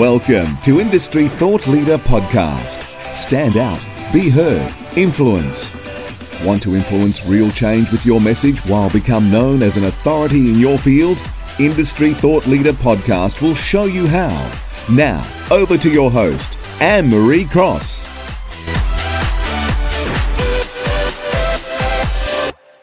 Welcome to Industry Thought Leader Podcast. Stand out, be heard, influence. Want to influence real change with your message while become known as an authority in your field? Industry Thought Leader Podcast will show you how. Now, over to your host, Anne Marie Cross.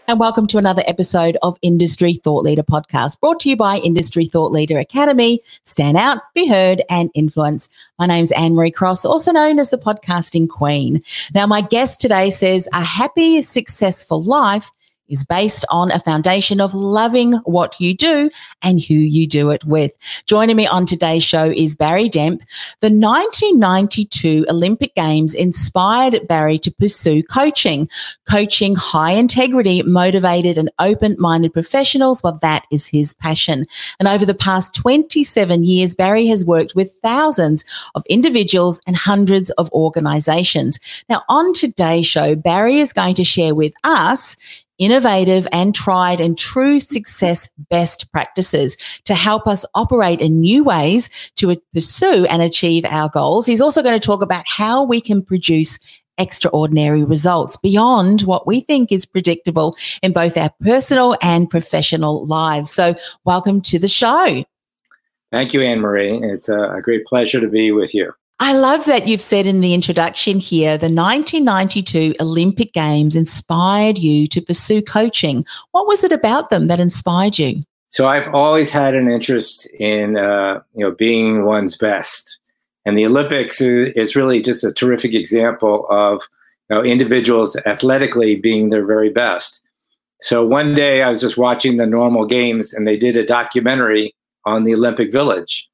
And welcome to another episode of Industry Thought Leader Podcast, brought to you by Industry Thought Leader Academy. Stand out, be heard, and influence. My name's Anne Marie Cross, also known as the podcasting queen. Now, my guest today says a happy, successful life is based on a foundation of loving what you do and who you do it with. Joining me on today's show is Barry Demp. The 1992 Olympic Games inspired Barry to pursue coaching, coaching high integrity, motivated and open-minded professionals. Well, that is his passion. And over the past 27 years, Barry has worked with thousands of individuals and hundreds of organizations. Now, on today's show, Barry is going to share with us innovative and tried and true success best practices to help us operate in new ways to pursue and achieve our goals. He's also going to talk about how we can produce extraordinary results beyond what we think is predictable in both our personal and professional lives. So welcome to the show. Thank you, Anne Marie. It's a great pleasure to be with you. I love that you've said in the introduction here the 1992 Olympic Games inspired you to pursue coaching. What was it about them that inspired you? So I've always had an interest in uh, you know being one's best, and the Olympics is really just a terrific example of you know, individuals athletically being their very best. So one day I was just watching the normal games, and they did a documentary on the Olympic Village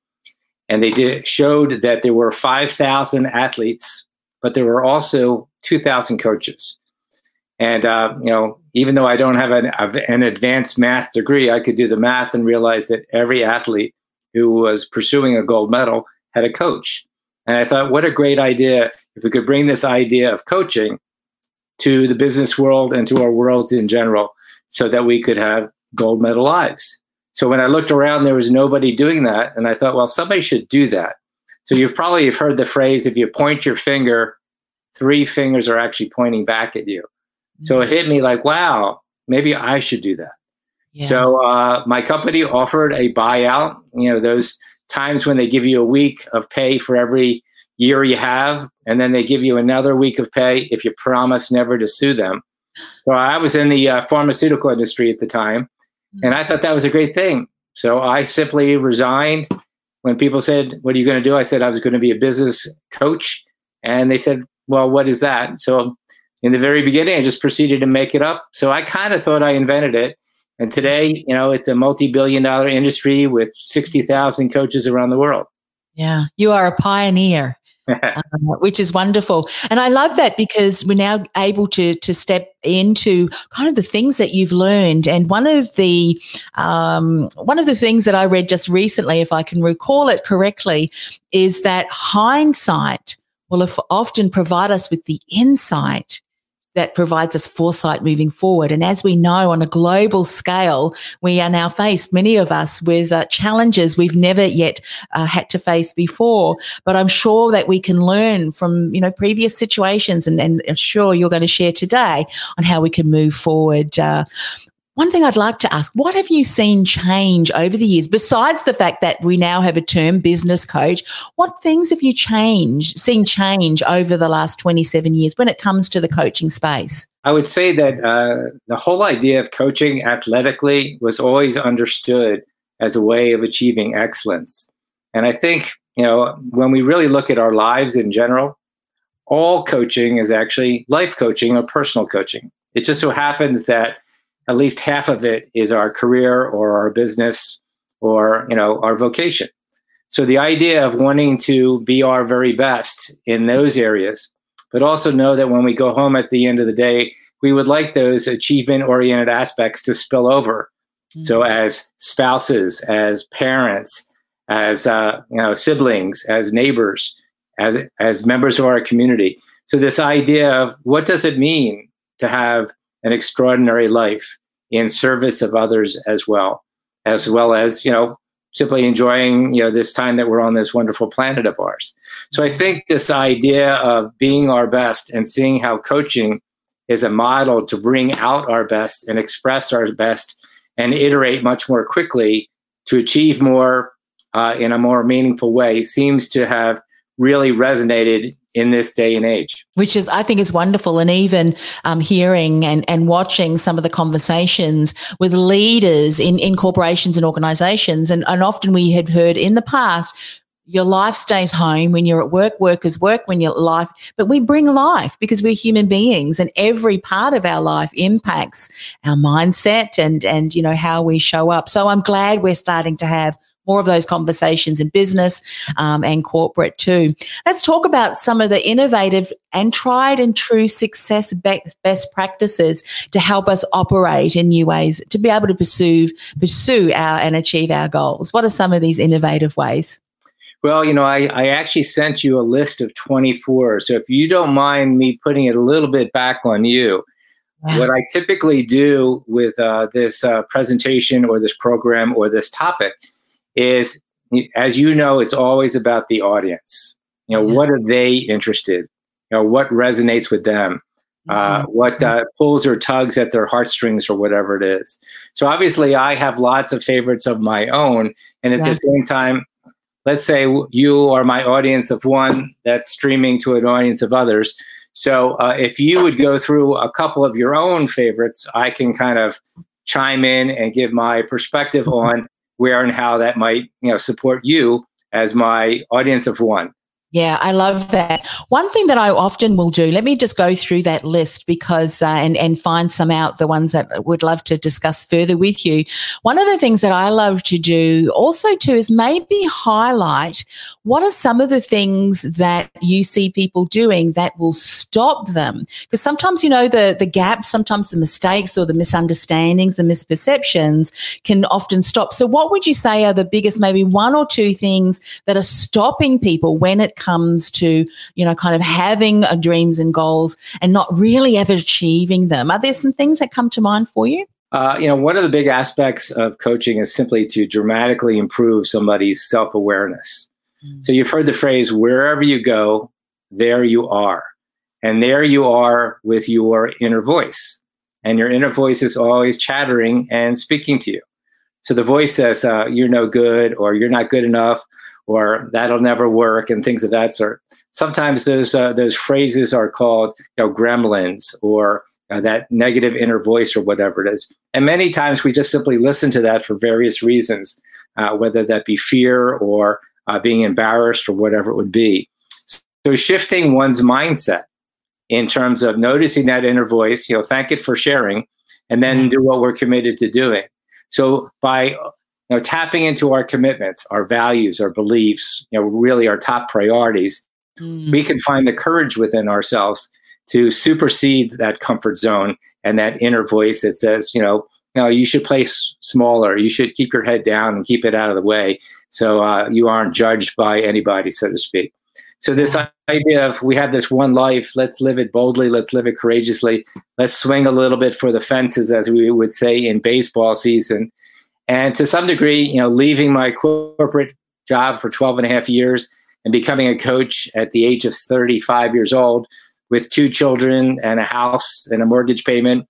and they did, showed that there were 5,000 athletes, but there were also 2,000 coaches. And uh, you know, even though I don't have an, an advanced math degree, I could do the math and realize that every athlete who was pursuing a gold medal had a coach. And I thought, what a great idea if we could bring this idea of coaching to the business world and to our worlds in general, so that we could have gold medal lives. So when I looked around, there was nobody doing that. And I thought, well, somebody should do that. So you've probably heard the phrase if you point your finger, three fingers are actually pointing back at you. Mm-hmm. So it hit me like, wow, maybe I should do that. Yeah. So uh, my company offered a buyout, you know, those times when they give you a week of pay for every year you have, and then they give you another week of pay if you promise never to sue them. So I was in the uh, pharmaceutical industry at the time, and I mm-hmm. thought that was a great thing. So I simply resigned. When people said, What are you going to do? I said, I was going to be a business coach. And they said, Well, what is that? So in the very beginning, I just proceeded to make it up. So I kind of thought I invented it. And today, you know, it's a multi billion dollar industry with 60,000 coaches around the world. Yeah, you are a pioneer. Uh, which is wonderful. And I love that because we're now able to to step into kind of the things that you've learned. And one of the um, one of the things that I read just recently, if I can recall it correctly, is that hindsight will often provide us with the insight that provides us foresight moving forward. And as we know on a global scale, we are now faced, many of us, with uh, challenges we've never yet uh, had to face before. But I'm sure that we can learn from, you know, previous situations and, and I'm sure you're going to share today on how we can move forward. Uh, one thing I'd like to ask, what have you seen change over the years besides the fact that we now have a term business coach? What things have you changed, seen change over the last 27 years when it comes to the coaching space? I would say that uh, the whole idea of coaching athletically was always understood as a way of achieving excellence. And I think, you know, when we really look at our lives in general, all coaching is actually life coaching or personal coaching. It just so happens that at least half of it is our career or our business or you know our vocation. So the idea of wanting to be our very best in those areas, but also know that when we go home at the end of the day, we would like those achievement oriented aspects to spill over. Mm-hmm. So as spouses, as parents, as uh, you know siblings, as neighbors, as as members of our community. So this idea of what does it mean to have an extraordinary life in service of others as well, as well as you know simply enjoying you know this time that we're on this wonderful planet of ours. So I think this idea of being our best and seeing how coaching is a model to bring out our best and express our best and iterate much more quickly to achieve more uh, in a more meaningful way seems to have really resonated in this day and age. Which is, I think, is wonderful. And even um, hearing and, and watching some of the conversations with leaders in, in corporations and organizations. And, and often we had heard in the past, your life stays home when you're at work workers work when you're life but we bring life because we're human beings and every part of our life impacts our mindset and and you know how we show up so i'm glad we're starting to have more of those conversations in business um, and corporate too. Let's talk about some of the innovative and tried and true success best practices to help us operate in new ways to be able to pursue pursue our and achieve our goals. What are some of these innovative ways? Well, you know, I, I actually sent you a list of 24. So if you don't mind me putting it a little bit back on you, what I typically do with uh, this uh, presentation or this program or this topic is as you know it's always about the audience. You know what are they interested? You know what resonates with them? Uh, mm-hmm. what uh, pulls or tugs at their heartstrings or whatever it is. So obviously i have lots of favorites of my own. And at yeah. the same time let's say you are my audience of one that's streaming to an audience of others. So uh, if you would go through a couple of your own favorites i can kind of chime in and give my perspective mm-hmm. on where and how that might you know support you as my audience of one yeah, I love that. One thing that I often will do, let me just go through that list because, uh, and, and find some out, the ones that would love to discuss further with you. One of the things that I love to do also too is maybe highlight what are some of the things that you see people doing that will stop them. Because sometimes, you know, the, the gaps, sometimes the mistakes or the misunderstandings, the misperceptions can often stop. So what would you say are the biggest, maybe one or two things that are stopping people when it comes to, you know, kind of having dreams and goals and not really ever achieving them? Are there some things that come to mind for you? Uh, you know, one of the big aspects of coaching is simply to dramatically improve somebody's self awareness. Mm-hmm. So you've heard the phrase, wherever you go, there you are. And there you are with your inner voice. And your inner voice is always chattering and speaking to you. So the voice says, uh, you're no good, or you're not good enough, or that'll never work and things of that sort. Sometimes those uh, those phrases are called you know gremlins or uh, that negative inner voice or whatever it is. And many times we just simply listen to that for various reasons, uh, whether that be fear or uh, being embarrassed or whatever it would be. So shifting one's mindset in terms of noticing that inner voice, you know, thank it for sharing, and then mm-hmm. do what we're committed to doing. So by you know, tapping into our commitments, our values, our beliefs, you know, really our top priorities, mm. we can find the courage within ourselves to supersede that comfort zone and that inner voice that says, you know, no, you should play s- smaller. You should keep your head down and keep it out of the way, so uh, you aren't judged by anybody, so to speak. So this idea of we have this one life, let's live it boldly, let's live it courageously, let's swing a little bit for the fences, as we would say in baseball season, and to some degree, you know, leaving my corporate job for 12 and a half years and becoming a coach at the age of 35 years old with two children and a house and a mortgage payment.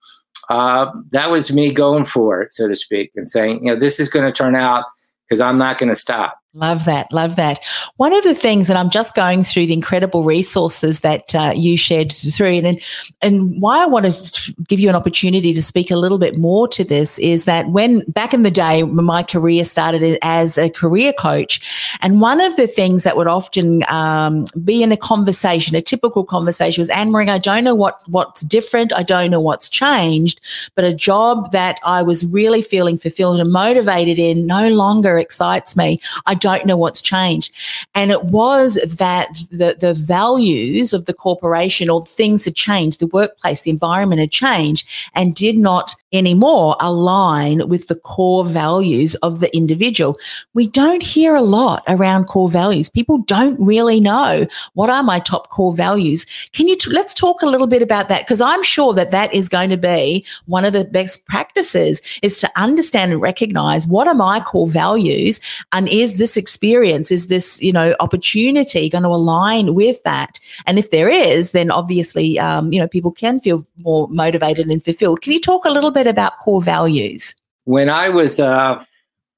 Uh, that was me going for it, so to speak, and saying, you know, this is going to turn out because I'm not going to stop. Love that. Love that. One of the things, and I'm just going through the incredible resources that uh, you shared through, and, and why I want to give you an opportunity to speak a little bit more to this is that when back in the day, my career started as a career coach, and one of the things that would often um, be in a conversation, a typical conversation was, Anne Marie, I don't know what, what's different. I don't know what's changed, but a job that I was really feeling fulfilled and motivated in no longer excites me. I don't know what's changed. And it was that the, the values of the corporation or things had changed, the workplace, the environment had changed and did not anymore align with the core values of the individual. We don't hear a lot around core values. People don't really know what are my top core values. Can you, t- let's talk a little bit about that? Because I'm sure that that is going to be one of the best practices is to understand and recognize what are my core values and is this experience, is this, you know, opportunity going to align with that? And if there is, then obviously, um, you know, people can feel more motivated and fulfilled. Can you talk a little bit about core values? When I was uh,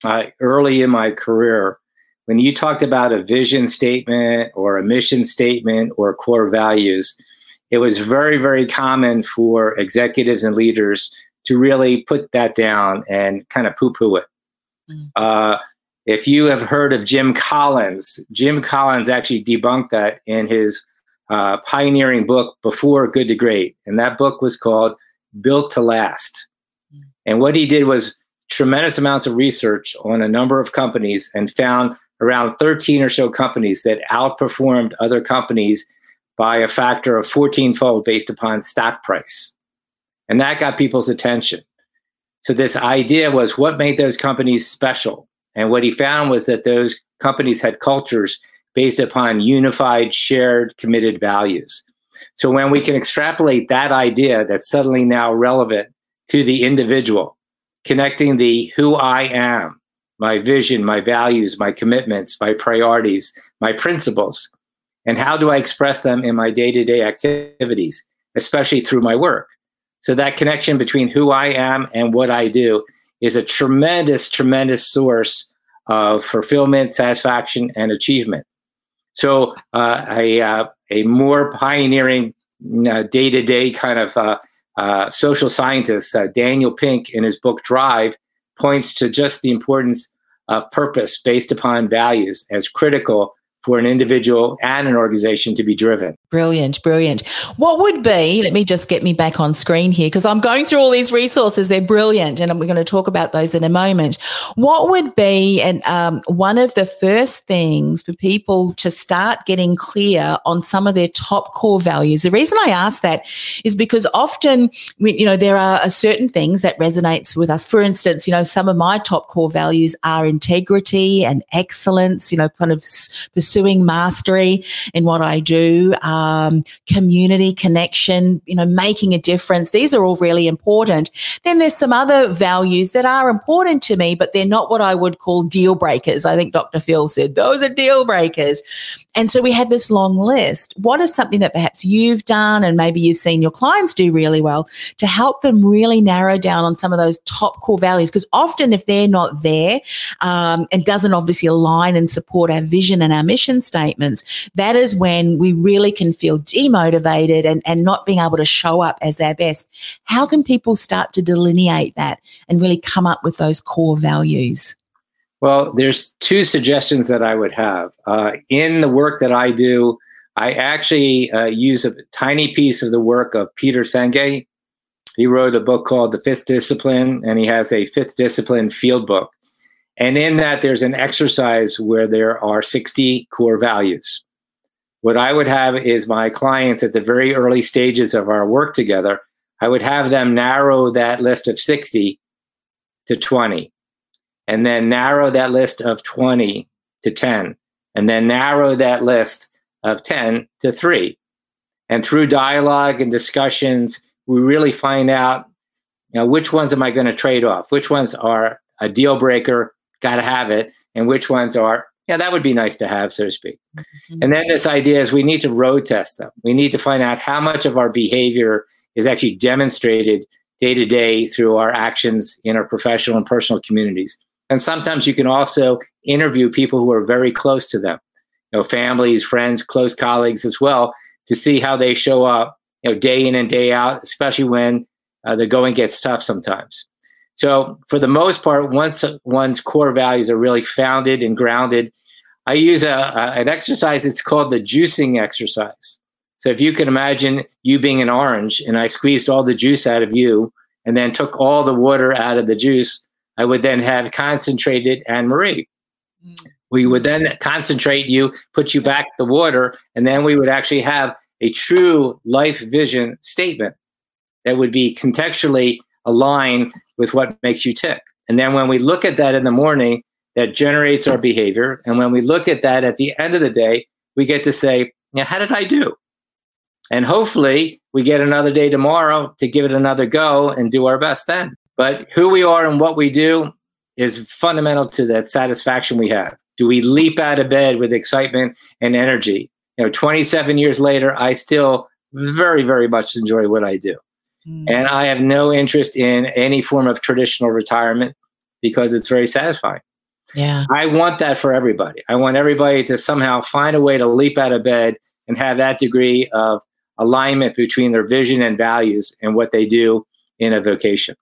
uh, early in my career, when you talked about a vision statement or a mission statement or core values, it was very, very common for executives and leaders to really put that down and kind of poo poo it. Mm. Uh, if you have heard of Jim Collins, Jim Collins actually debunked that in his uh, pioneering book, Before Good to Great. And that book was called Built to Last. And what he did was tremendous amounts of research on a number of companies and found around 13 or so companies that outperformed other companies by a factor of 14 fold based upon stock price. And that got people's attention. So, this idea was what made those companies special? And what he found was that those companies had cultures based upon unified, shared, committed values. So, when we can extrapolate that idea that's suddenly now relevant to the individual, connecting the who I am, my vision, my values, my commitments, my priorities, my principles, and how do I express them in my day to day activities, especially through my work. So that connection between who I am and what I do is a tremendous, tremendous source of fulfillment, satisfaction, and achievement. So uh, a, uh, a more pioneering day to day kind of uh, uh social scientist, uh, Daniel Pink, in his book Drive, points to just the importance of purpose based upon values as critical for an individual and an organization to be driven. Brilliant, brilliant. What would be, let me just get me back on screen here because I'm going through all these resources. They're brilliant. And we're going to talk about those in a moment. What would be and um, one of the first things for people to start getting clear on some of their top core values? The reason I ask that is because often, you know, there are certain things that resonates with us. For instance, you know, some of my top core values are integrity and excellence, you know, kind of pursuing pursuing mastery in what I do, um, community connection, you know, making a difference. These are all really important. Then there's some other values that are important to me, but they're not what I would call deal breakers. I think Dr. Phil said those are deal breakers. And so we have this long list. What is something that perhaps you've done and maybe you've seen your clients do really well to help them really narrow down on some of those top core values? Because often if they're not there um, and doesn't obviously align and support our vision and our mission statements, that is when we really can feel demotivated and, and not being able to show up as their best. How can people start to delineate that and really come up with those core values? Well, there's two suggestions that I would have. Uh, in the work that I do, I actually uh, use a tiny piece of the work of Peter Senge. He wrote a book called The Fifth Discipline, and he has a fifth discipline field book. And in that, there's an exercise where there are 60 core values. What I would have is my clients at the very early stages of our work together, I would have them narrow that list of 60 to 20 and then narrow that list of 20 to 10, and then narrow that list of 10 to three. And through dialogue and discussions, we really find out you know, which ones am I going to trade off? Which ones are a deal breaker, got to have it, and which ones are, yeah, that would be nice to have, so to speak. Mm-hmm. And then this idea is we need to road test them. We need to find out how much of our behavior is actually demonstrated day to day through our actions in our professional and personal communities And sometimes you can also interview people who are very close to them, you know, families, friends, close colleagues as well, to see how they show up, you know, day in and day out, especially when uh, the going gets tough sometimes. So, for the most part, once one's core values are really founded and grounded, I use a, a, an exercise. It's called the juicing exercise. So, if you can imagine you being an orange and I squeezed all the juice out of you and then took all the water out of the juice, I would then have concentrated Anne Marie. Mm. We would then concentrate you, put you back the water, and then we would actually have a true life vision statement that would be contextually aligned with what makes you tick. And then when we look at that in the morning, that generates our behavior. And when we look at that at the end of the day, we get to say, yeah, how did I do? And hopefully we get another day tomorrow to give it another go and do our best then. But who we are and what we do is fundamental to that satisfaction we have. Do we leap out of bed with excitement and energy? You know, 27 years later, I still very, very much enjoy what I do. Mm. And I have no interest in any form of traditional retirement because it's very satisfying. Yeah. I want that for everybody. I want everybody to somehow find a way to leap out of bed and have that degree of alignment between their vision and values and what they do in a vocation.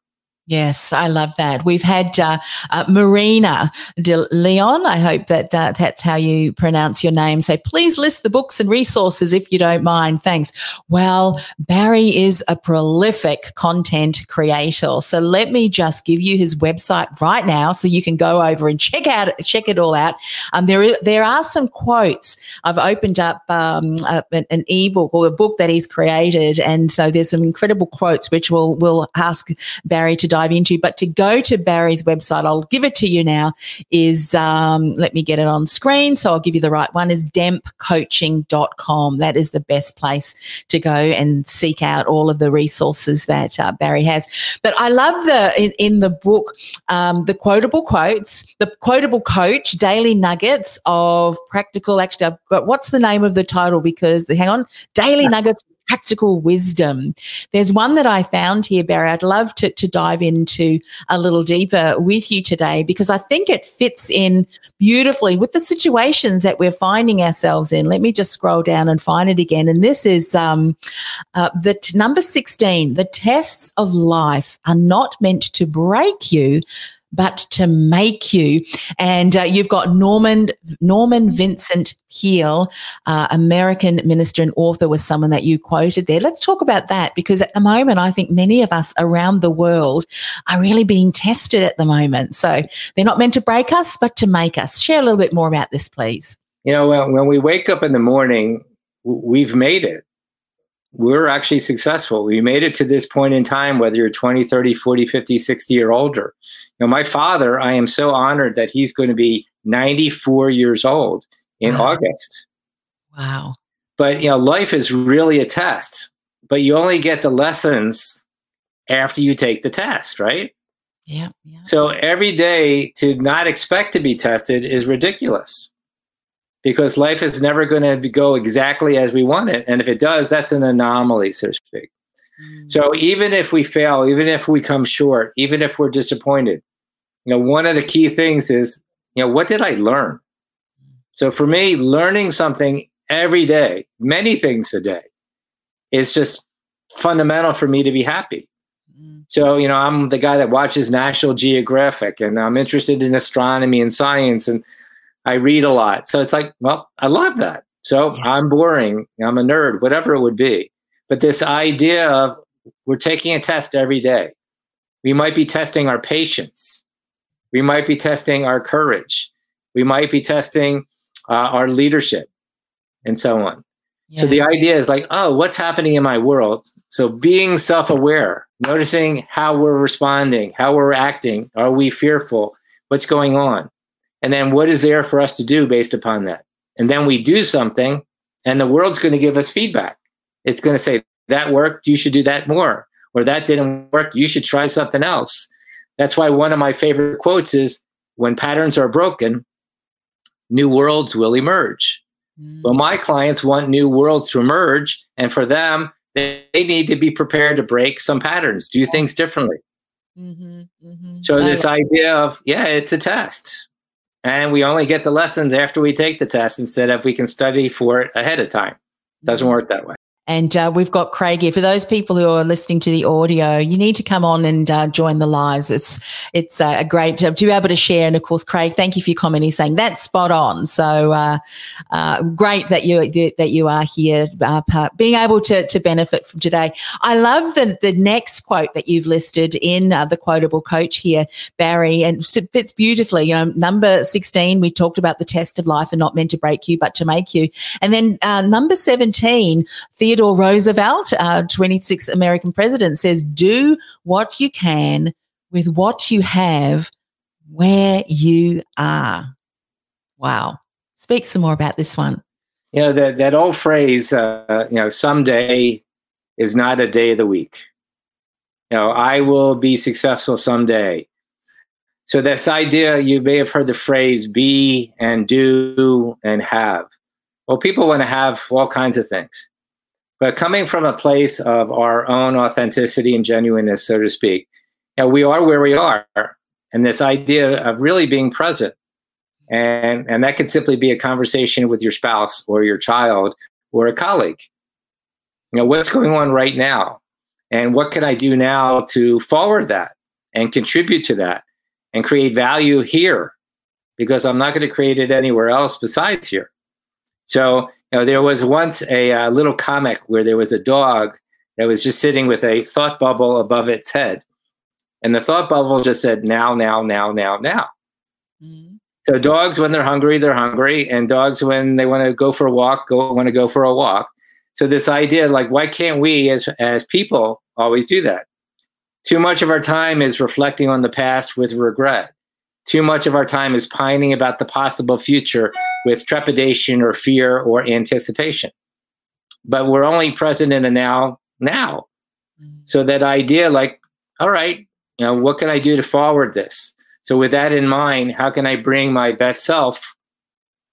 Yes, I love that. We've had uh, uh, Marina de Leon. I hope that uh, that's how you pronounce your name. So please list the books and resources if you don't mind. Thanks. Well, Barry is a prolific content creator. So let me just give you his website right now so you can go over and check out check it all out. Um, there, is, there are some quotes. I've opened up um, an, an ebook or a book that he's created, and so there's some incredible quotes which we'll we'll ask Barry to dive into. But to go to Barry's website, I'll give it to you now, is um, let me get it on screen. So I'll give you the right one is dempcoaching.com. That is the best place to go and seek out all of the resources that uh, Barry has. But I love the in, in the book, um, the quotable quotes, the quotable coach, daily nuggets of practical. Actually, I've got what's the name of the title because hang on, daily nuggets practical wisdom. There's one that I found here, Barry. I'd love to, to dive into a little deeper with you today because I think it fits in beautifully with the situations that we're finding ourselves in. Let me just scroll down and find it again. And this is um, uh, the t- number 16 the tests of life are not meant to break you but to make you. And uh, you've got Norman Norman Vincent Peale, uh, American minister and author, was someone that you quoted there. Let's talk about that because at the moment, I think many of us around the world are really being tested at the moment. So they're not meant to break us, but to make us. Share a little bit more about this, please. You know, when, when we wake up in the morning, we've made it we're actually successful. We made it to this point in time, whether you're 20, 30, 40, 50, 60 or older. You know, my father, I am so honored that he's going to be 94 years old in wow. August. Wow. But, you know, life is really a test, but you only get the lessons after you take the test, right? Yeah, yeah. So every day to not expect to be tested is ridiculous because life is never going to go exactly as we want it. And if it does, that's an anomaly, so to speak. Mm. So even if we fail, even if we come short, even if we're disappointed, you know, one of the key things is, you know, what did I learn? So for me, learning something every day, many things a day, is just fundamental for me to be happy. Mm. So, you know, I'm the guy that watches National Geographic and I'm interested in astronomy and science and I read a lot. So it's like, well, I love that. So yeah. I'm boring. I'm a nerd, whatever it would be. But this idea of we're taking a test every day. We might be testing our patience. We might be testing our courage. We might be testing uh, our leadership and so on. Yeah. So the idea is like, oh, what's happening in my world? So being self aware, noticing how we're responding, how we're acting. Are we fearful? What's going on? And then what is there for us to do based upon that? And then we do something, and the world's going to give us feedback. It's going to say, that worked, you should do that more. Or that didn't work, you should try something else. That's why one of my favorite quotes is when patterns are broken, new worlds will emerge. Mm. Well, my clients want new worlds to emerge. And for them, they, they need to be prepared to break some patterns, do things differently. Mm-hmm, mm-hmm. So this idea of yeah, it's a test, and we only get the lessons after we take the test instead of we can study for it ahead of time. Doesn't mm-hmm. work that way. And uh, we've got Craig here. For those people who are listening to the audio, you need to come on and uh, join the lives. It's it's uh, a great to be able to share. And of course, Craig, thank you for your comment. He's saying that's spot on. So uh, uh, great that you that you are here, being able to to benefit from today. I love the the next quote that you've listed in the quotable coach here, Barry, and it fits beautifully. You know, number sixteen, we talked about the test of life and not meant to break you, but to make you. And then number seventeen, the Theodore Roosevelt, uh, 26th American president, says, Do what you can with what you have where you are. Wow. Speak some more about this one. You know, that, that old phrase, uh, you know, someday is not a day of the week. You know, I will be successful someday. So, this idea, you may have heard the phrase be and do and have. Well, people want to have all kinds of things. But coming from a place of our own authenticity and genuineness, so to speak, you know, we are where we are. And this idea of really being present. And, and that could simply be a conversation with your spouse or your child or a colleague. You know, what's going on right now? And what can I do now to forward that and contribute to that and create value here? Because I'm not going to create it anywhere else besides here. So, know, there was once a uh, little comic where there was a dog that was just sitting with a thought bubble above its head. And the thought bubble just said, now, now, now, now, now. Mm-hmm. So dogs, when they're hungry, they're hungry. And dogs, when they want to go for a walk, go want to go for a walk. So this idea, like, why can't we as, as people always do that? Too much of our time is reflecting on the past with regret. Too much of our time is pining about the possible future with trepidation or fear or anticipation. But we're only present in the now, now. Mm. So that idea, like, all right, you know, what can I do to forward this? So with that in mind, how can I bring my best self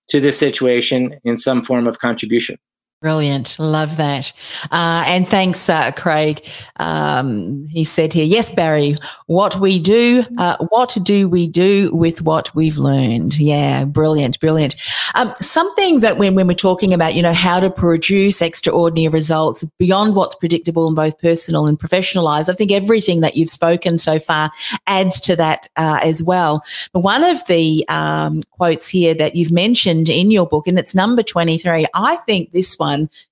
to this situation in some form of contribution? Brilliant. Love that. Uh, and thanks, uh, Craig. Um, he said here, yes, Barry, what we do, uh, what do we do with what we've learned? Yeah, brilliant, brilliant. Um, something that when, when we're talking about, you know, how to produce extraordinary results beyond what's predictable in both personal and professional lives, I think everything that you've spoken so far adds to that uh, as well. But one of the um, quotes here that you've mentioned in your book, and it's number 23, I think this one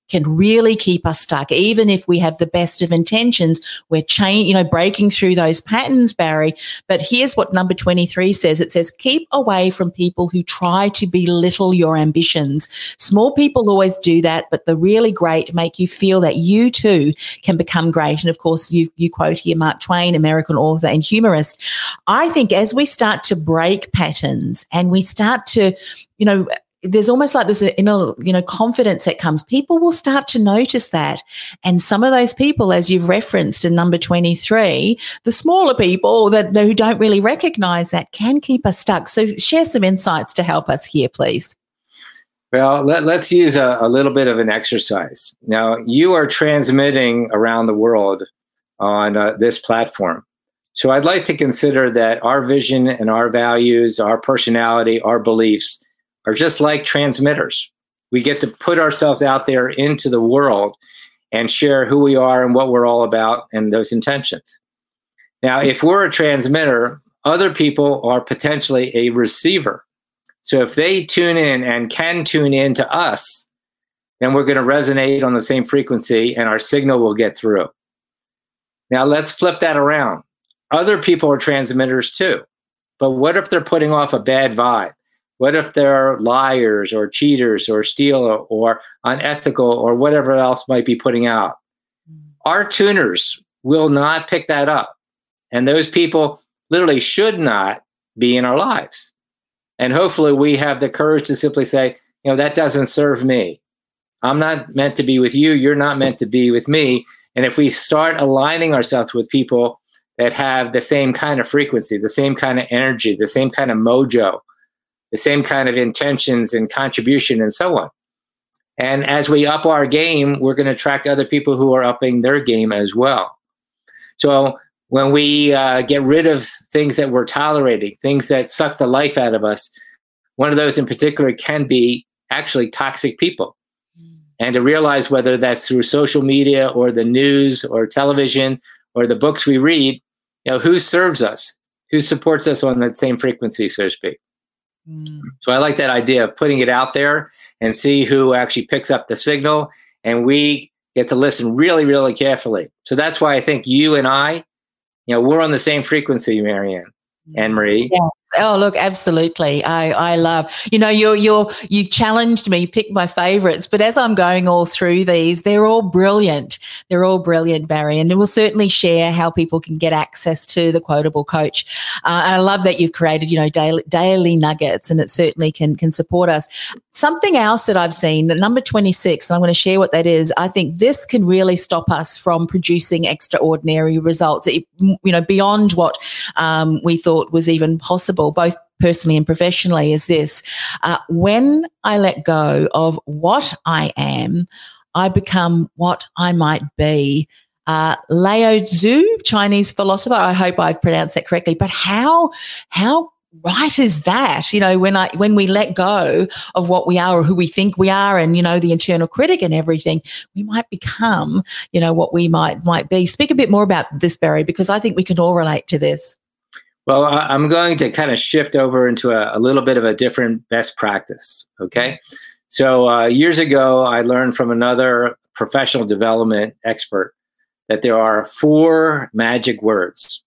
can really keep us stuck. Even if we have the best of intentions, we're chain, you know, breaking through those patterns, Barry. But here's what number 23 says. It says, keep away from people who try to belittle your ambitions. Small people always do that, but the really great make you feel that you too can become great. And of course, you, you quote here Mark Twain, American author and humorist. I think as we start to break patterns and we start to, you know, there's almost like this inner, you know, confidence that comes. People will start to notice that. And some of those people, as you've referenced in number 23, the smaller people that who don't really recognize that can keep us stuck. So share some insights to help us here, please. Well, let, us use a, a little bit of an exercise. Now, you are transmitting around the world on uh, this platform. So I'd like to consider that our vision and our values, our personality, our beliefs, are just like transmitters. We get to put ourselves out there into the world and share who we are and what we're all about and those intentions. Now, if we're a transmitter, other people are potentially a receiver. So if they tune in and can tune in to us, then we're going to resonate on the same frequency and our signal will get through. Now, let's flip that around. Other people are transmitters too. But what if they're putting off a bad vibe? What if they're liars or cheaters or steal or unethical or whatever else might be putting out? Mm. Our tuners will not pick that up. And those people literally should not be in our lives. And hopefully we have the courage to simply say, you know, that doesn't serve me. I'm not meant to be with you. You're not meant to be with me. And if we start aligning ourselves with people that have the same kind of frequency, the same kind of energy, the same kind of mojo, the same kind of intentions and contribution and so on. And as we up our game, we're going to attract other people who are upping their game as well. So when we uh, get rid of things that we're tolerating, things that suck the life out of us, one of those in particular can be actually toxic people. Mm. And to realize whether that's through social media or the news or television or the books we read, you know, who serves us, who supports us on that same frequency, so to speak. Mm. So I like that idea of putting it out there and see who actually picks up the signal. And we get to listen really, really carefully. So that's why I think you and I, you know, we're on the same frequency, Marianne. and Marie. Yeah. Oh, look, absolutely. I, I love, you know, you're, you're, you challenged me, pick my favorites, but as I'm going all through these, they're all brilliant. They're all brilliant, Barry. And we'll certainly share how people can get access to the quotable coach. Uh, and I love that you've created, you know, daily, daily nuggets and it certainly can, can support us. Something else that I've seen, number 26, and I'm going to share what that is. I think this can really stop us from producing extraordinary results, you know, beyond what um, we thought was even possible both personally and professionally, is this uh, when I let go of what I am, I become what I might be. Uh, Lao Tzu, Chinese philosopher. I hope I've pronounced that correctly. But how how right is that? You know, when I when we let go of what we are or who we think we are, and you know the internal critic and everything, we might become you know what we might might be. Speak a bit more about this, Barry, because I think we can all relate to this. Well, I'm going to kind of shift over into a, a little bit of a different best practice. Okay. So, uh, years ago, I learned from another professional development expert that there are four magic words,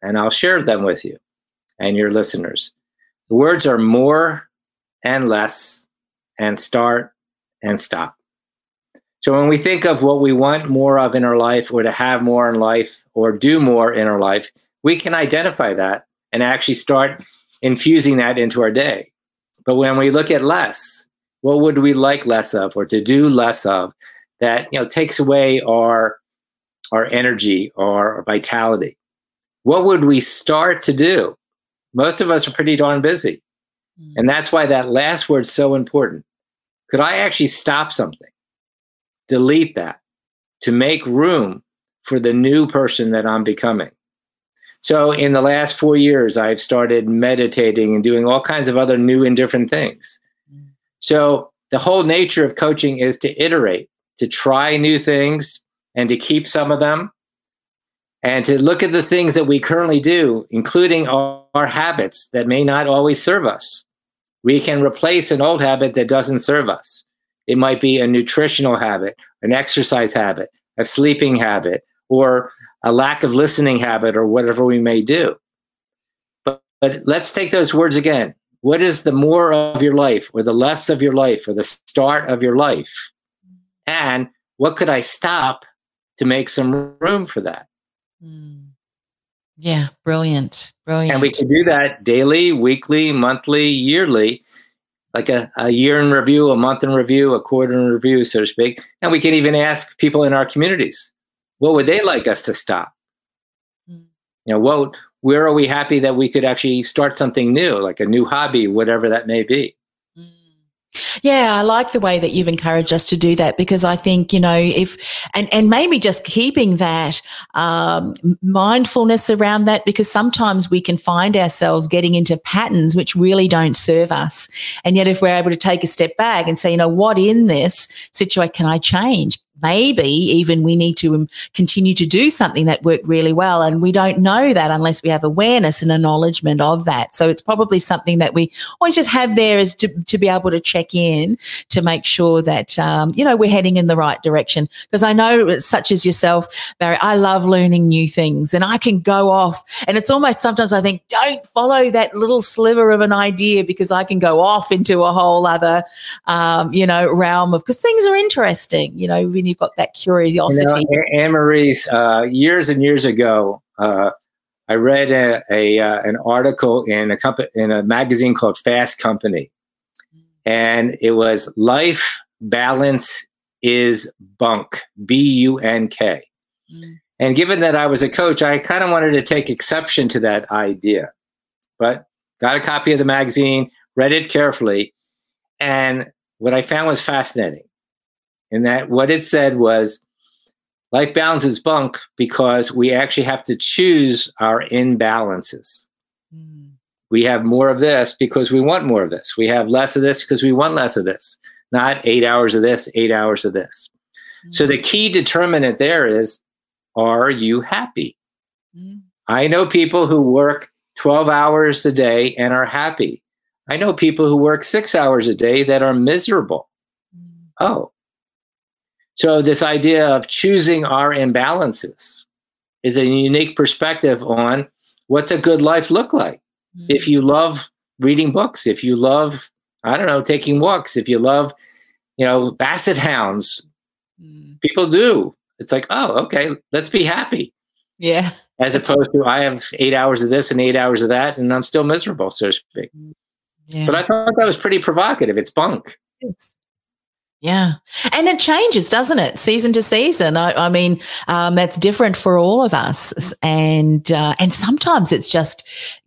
and I'll share them with you and your listeners. The words are more and less, and start and stop. So, when we think of what we want more of in our life, or to have more in life, or do more in our life, we can identify that and actually start infusing that into our day. But when we look at less, what would we like less of or to do less of that you know takes away our our energy or our vitality? What would we start to do? Most of us are pretty darn busy. Mm. And that's why that last word's so important. Could I actually stop something? Delete that to make room for the new person that I'm becoming. So in the last four years, I've started meditating and doing all kinds of other new and different things. So the whole nature of coaching is to iterate, to try new things and to keep some of them and to look at the things that we currently do, including our, our habits that may not always serve us. We can replace an old habit that doesn't serve us. It might be a nutritional habit, an exercise habit, a sleeping habit, or a lack of listening habit or whatever we may do. But, but let's take those words again. What is the more of your life or the less of your life or the start of your life? And what could I stop to make some room for that? Mm. Yeah, brilliant. Brilliant. And we can do that daily, weekly, monthly, yearly, like a, a year in review, a month in review, a quarter in review, so to speak. And we can even ask people in our communities what would they like us to stop? Mm. You know, what where are we happy that we could actually start something new, like a new hobby, whatever that may be? Mm. Yeah, I like the way that you've encouraged us to do that because I think you know if and and maybe just keeping that um, mindfulness around that because sometimes we can find ourselves getting into patterns which really don't serve us, and yet if we're able to take a step back and say, you know, what in this situation can I change? Maybe even we need to um, continue to do something that worked really well. And we don't know that unless we have awareness and acknowledgement of that. So it's probably something that we always just have there is to, to be able to check in to make sure that, um, you know, we're heading in the right direction. Because I know such as yourself, Barry, I love learning new things and I can go off and it's almost sometimes I think, don't follow that little sliver of an idea because I can go off into a whole other, um, you know, realm of, because things are interesting, you know, you've got that curiosity. You know, Anne Marie's uh, years and years ago, uh, I read a, a uh, an article in a company in a magazine called Fast Company, and it was life balance is bunk b u n k. Mm. And given that I was a coach, I kind of wanted to take exception to that idea, but got a copy of the magazine, read it carefully, and what I found was fascinating in that what it said was life balance is bunk because we actually have to choose our imbalances. Mm. We have more of this because we want more of this. We have less of this because we want less of this. Not eight hours of this, eight hours of this. Mm. So the key determinant there is are you happy? Mm. I know people who work 12 hours a day and are happy. I know people who work six hours a day that are miserable. Mm. Oh. So, this idea of choosing our imbalances is a unique perspective on what's a good life look like. Mm. If you love reading books, if you love, I don't know, taking walks, if you love, you know, basset hounds, mm. people do. It's like, oh, okay, let's be happy. Yeah. As opposed to I have eight hours of this and eight hours of that, and I'm still miserable, so to speak. Yeah. But I thought that was pretty provocative. It's bunk. It's, yeah. And it changes, doesn't it? Season to season. I, I mean, um, that's different for all of us. And, uh, and sometimes it's just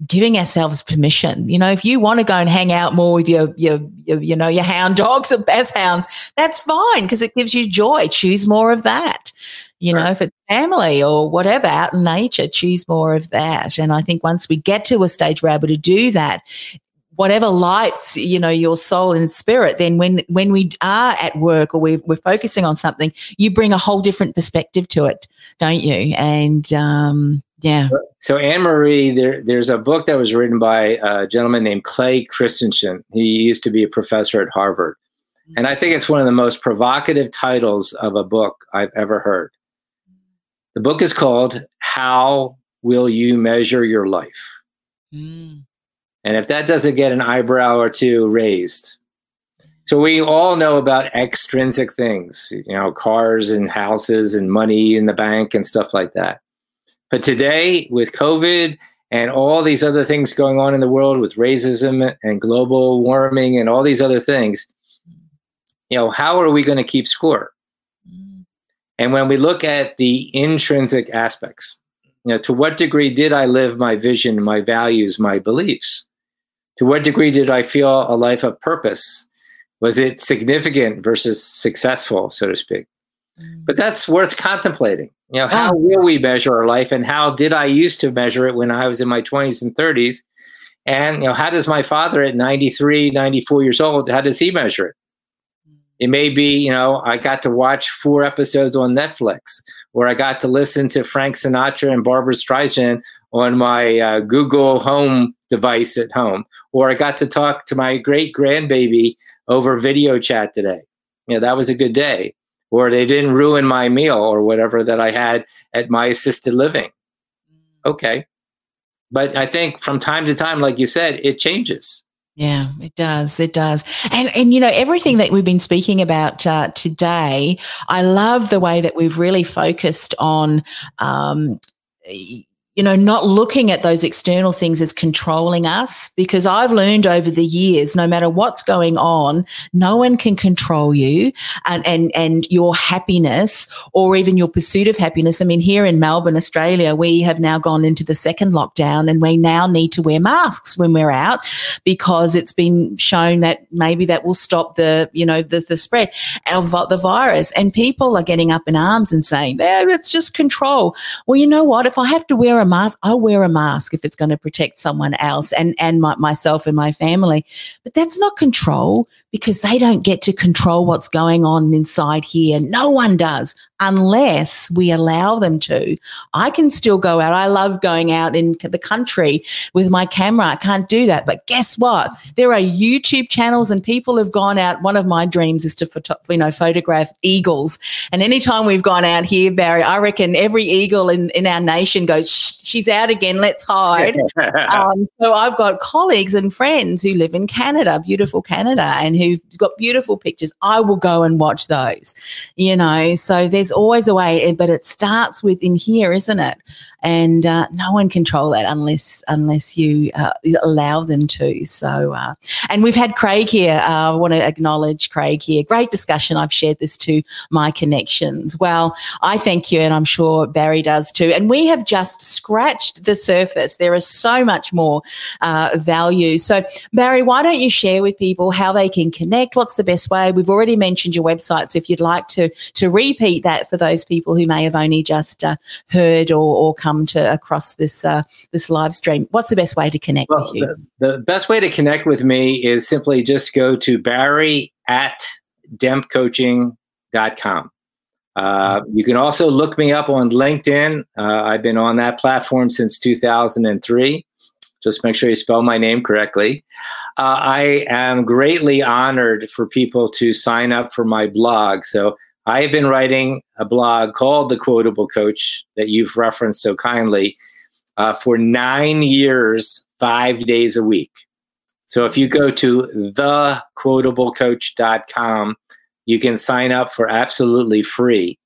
giving ourselves permission. You know, if you want to go and hang out more with your, your, your you know, your hound dogs or best hounds, that's fine because it gives you joy. Choose more of that. You right. know, if it's family or whatever out in nature, choose more of that. And I think once we get to a stage where we're able to do that, whatever lights you know your soul and spirit then when when we are at work or we're, we're focusing on something you bring a whole different perspective to it don't you? And um yeah. So anne-marie there, there's a book that was written by a gentleman named clay christensen. He used to be a professor at harvard. And i think it's one of the most provocative titles of a book i've ever heard. The book is called how will you measure your life? Mm. And if that doesn't get an eyebrow or two raised, so we all know about extrinsic things, you know, cars and houses and money in the bank and stuff like that. But today, with COVID and all these other things going on in the world with racism and global warming and all these other things, you know, how are we going to keep score? And when we look at the intrinsic aspects, you know, to what degree did I live my vision, my values, my beliefs? To what degree did I feel a life of purpose? Was it significant versus successful, so to speak? Mm. But that's worth contemplating. You know, how will we measure our life and how did I used to measure it when I was in my 20s and 30s? And, you know, how does my father at 93, 94 years old, how does he measure it? It may be, you know, I got to watch four episodes on Netflix, or I got to listen to Frank Sinatra and Barbra Streisand on my uh, Google Home device at home, or I got to talk to my great grandbaby over video chat today. You know, that was a good day. Or they didn't ruin my meal or whatever that I had at my assisted living. Okay. But I think from time to time, like you said, it changes. Yeah, it does. It does. And and you know everything that we've been speaking about uh, today, I love the way that we've really focused on um, you know, not looking at those external things as controlling us because I've learned over the years, no matter what's going on, no one can control you and, and, and your happiness or even your pursuit of happiness. I mean, here in Melbourne, Australia, we have now gone into the second lockdown and we now need to wear masks when we're out because it's been shown that maybe that will stop the, you know, the, the spread of the virus. And people are getting up in arms and saying, there, it's just control. Well, you know what? If I have to wear a mask, I'll wear a mask if it's going to protect someone else and, and my, myself and my family. But that's not control because they don't get to control what's going on inside here. No one does unless we allow them to. I can still go out. I love going out in the country with my camera. I can't do that. But guess what? There are YouTube channels and people have gone out. One of my dreams is to photo, you know, photograph eagles. And anytime we've gone out here, Barry, I reckon every eagle in, in our nation goes, she's out again. Let's hide. um, so I've got colleagues and friends who live in Canada, beautiful Canada, and who've got beautiful pictures. I will go and watch those, you know. So there's always a way, but it starts with in here, isn't it? And uh, no one control that unless unless you uh, allow them to. So, uh, and we've had Craig here. Uh, I want to acknowledge Craig here. Great discussion. I've shared this to my connections. Well, I thank you, and I'm sure Barry does too. And we have just scratched the surface. There is so much more uh, value. So, Barry, why don't you share with people how they can connect? What's the best way? We've already mentioned your website, so if you'd like to to repeat that for those people who may have only just uh, heard or, or come to across this uh, this live stream, what's the best way to connect well, with you? The, the best way to connect with me is simply just go to Barry at dempcoaching.com. Uh, you can also look me up on LinkedIn. Uh, I've been on that platform since 2003. Just make sure you spell my name correctly. Uh, I am greatly honored for people to sign up for my blog. So I have been writing a blog called The Quotable Coach that you've referenced so kindly uh, for nine years, five days a week. So if you go to thequotablecoach.com, you can sign up for absolutely free.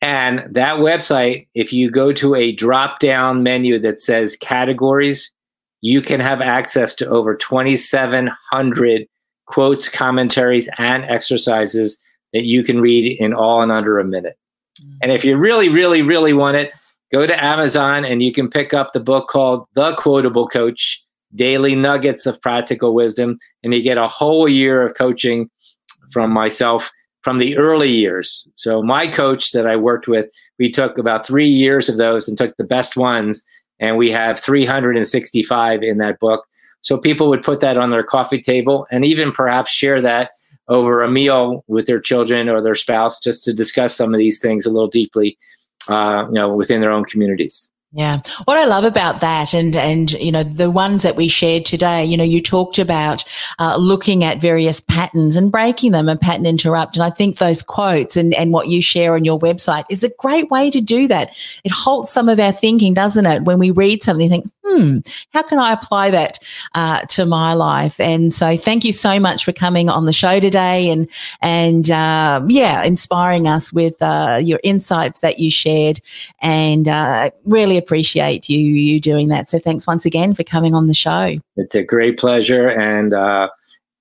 And that website, if you go to a drop down menu that says categories, you can have access to over 2,700 quotes, commentaries, and exercises that you can read in all in under a minute. Mm-hmm. And if you really, really, really want it, go to Amazon and you can pick up the book called The Quotable Coach Daily Nuggets of Practical Wisdom. And you get a whole year of coaching from myself from the early years. So, my coach that I worked with, we took about three years of those and took the best ones and we have 365 in that book. So people would put that on their coffee table and even perhaps share that over a meal with their children or their spouse just to discuss some of these things a little deeply, uh, you know, within their own communities. Yeah. What I love about that and, and, you know, the ones that we shared today, you know, you talked about uh, looking at various patterns and breaking them and pattern interrupt. And I think those quotes and, and what you share on your website is a great way to do that. It halts some of our thinking, doesn't it? When we read something, think, hmm, how can I apply that uh, to my life? And so thank you so much for coming on the show today and, and, uh, yeah, inspiring us with uh, your insights that you shared and uh, really appreciate you you doing that. So thanks once again for coming on the show. It's a great pleasure, and uh,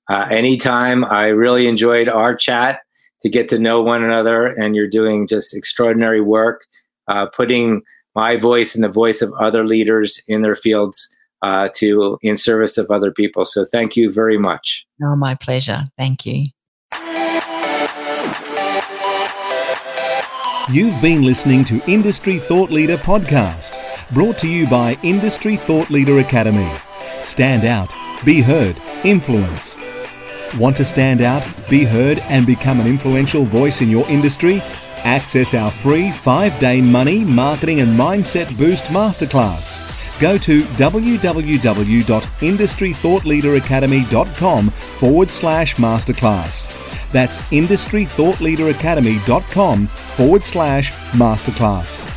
uh, anytime. I really enjoyed our chat to get to know one another, and you're doing just extraordinary work, uh, putting my voice and the voice of other leaders in their fields uh, to in service of other people. So thank you very much. Oh, my pleasure. Thank you. You've been listening to Industry Thought Leader Podcast, brought to you by Industry Thought Leader Academy. Stand out, be heard, influence. Want to stand out, be heard, and become an influential voice in your industry? Access our free five day money, marketing, and mindset boost masterclass. Go to www.industrythoughtleaderacademy.com forward slash masterclass. That's industrythoughtleaderacademy.com forward slash masterclass.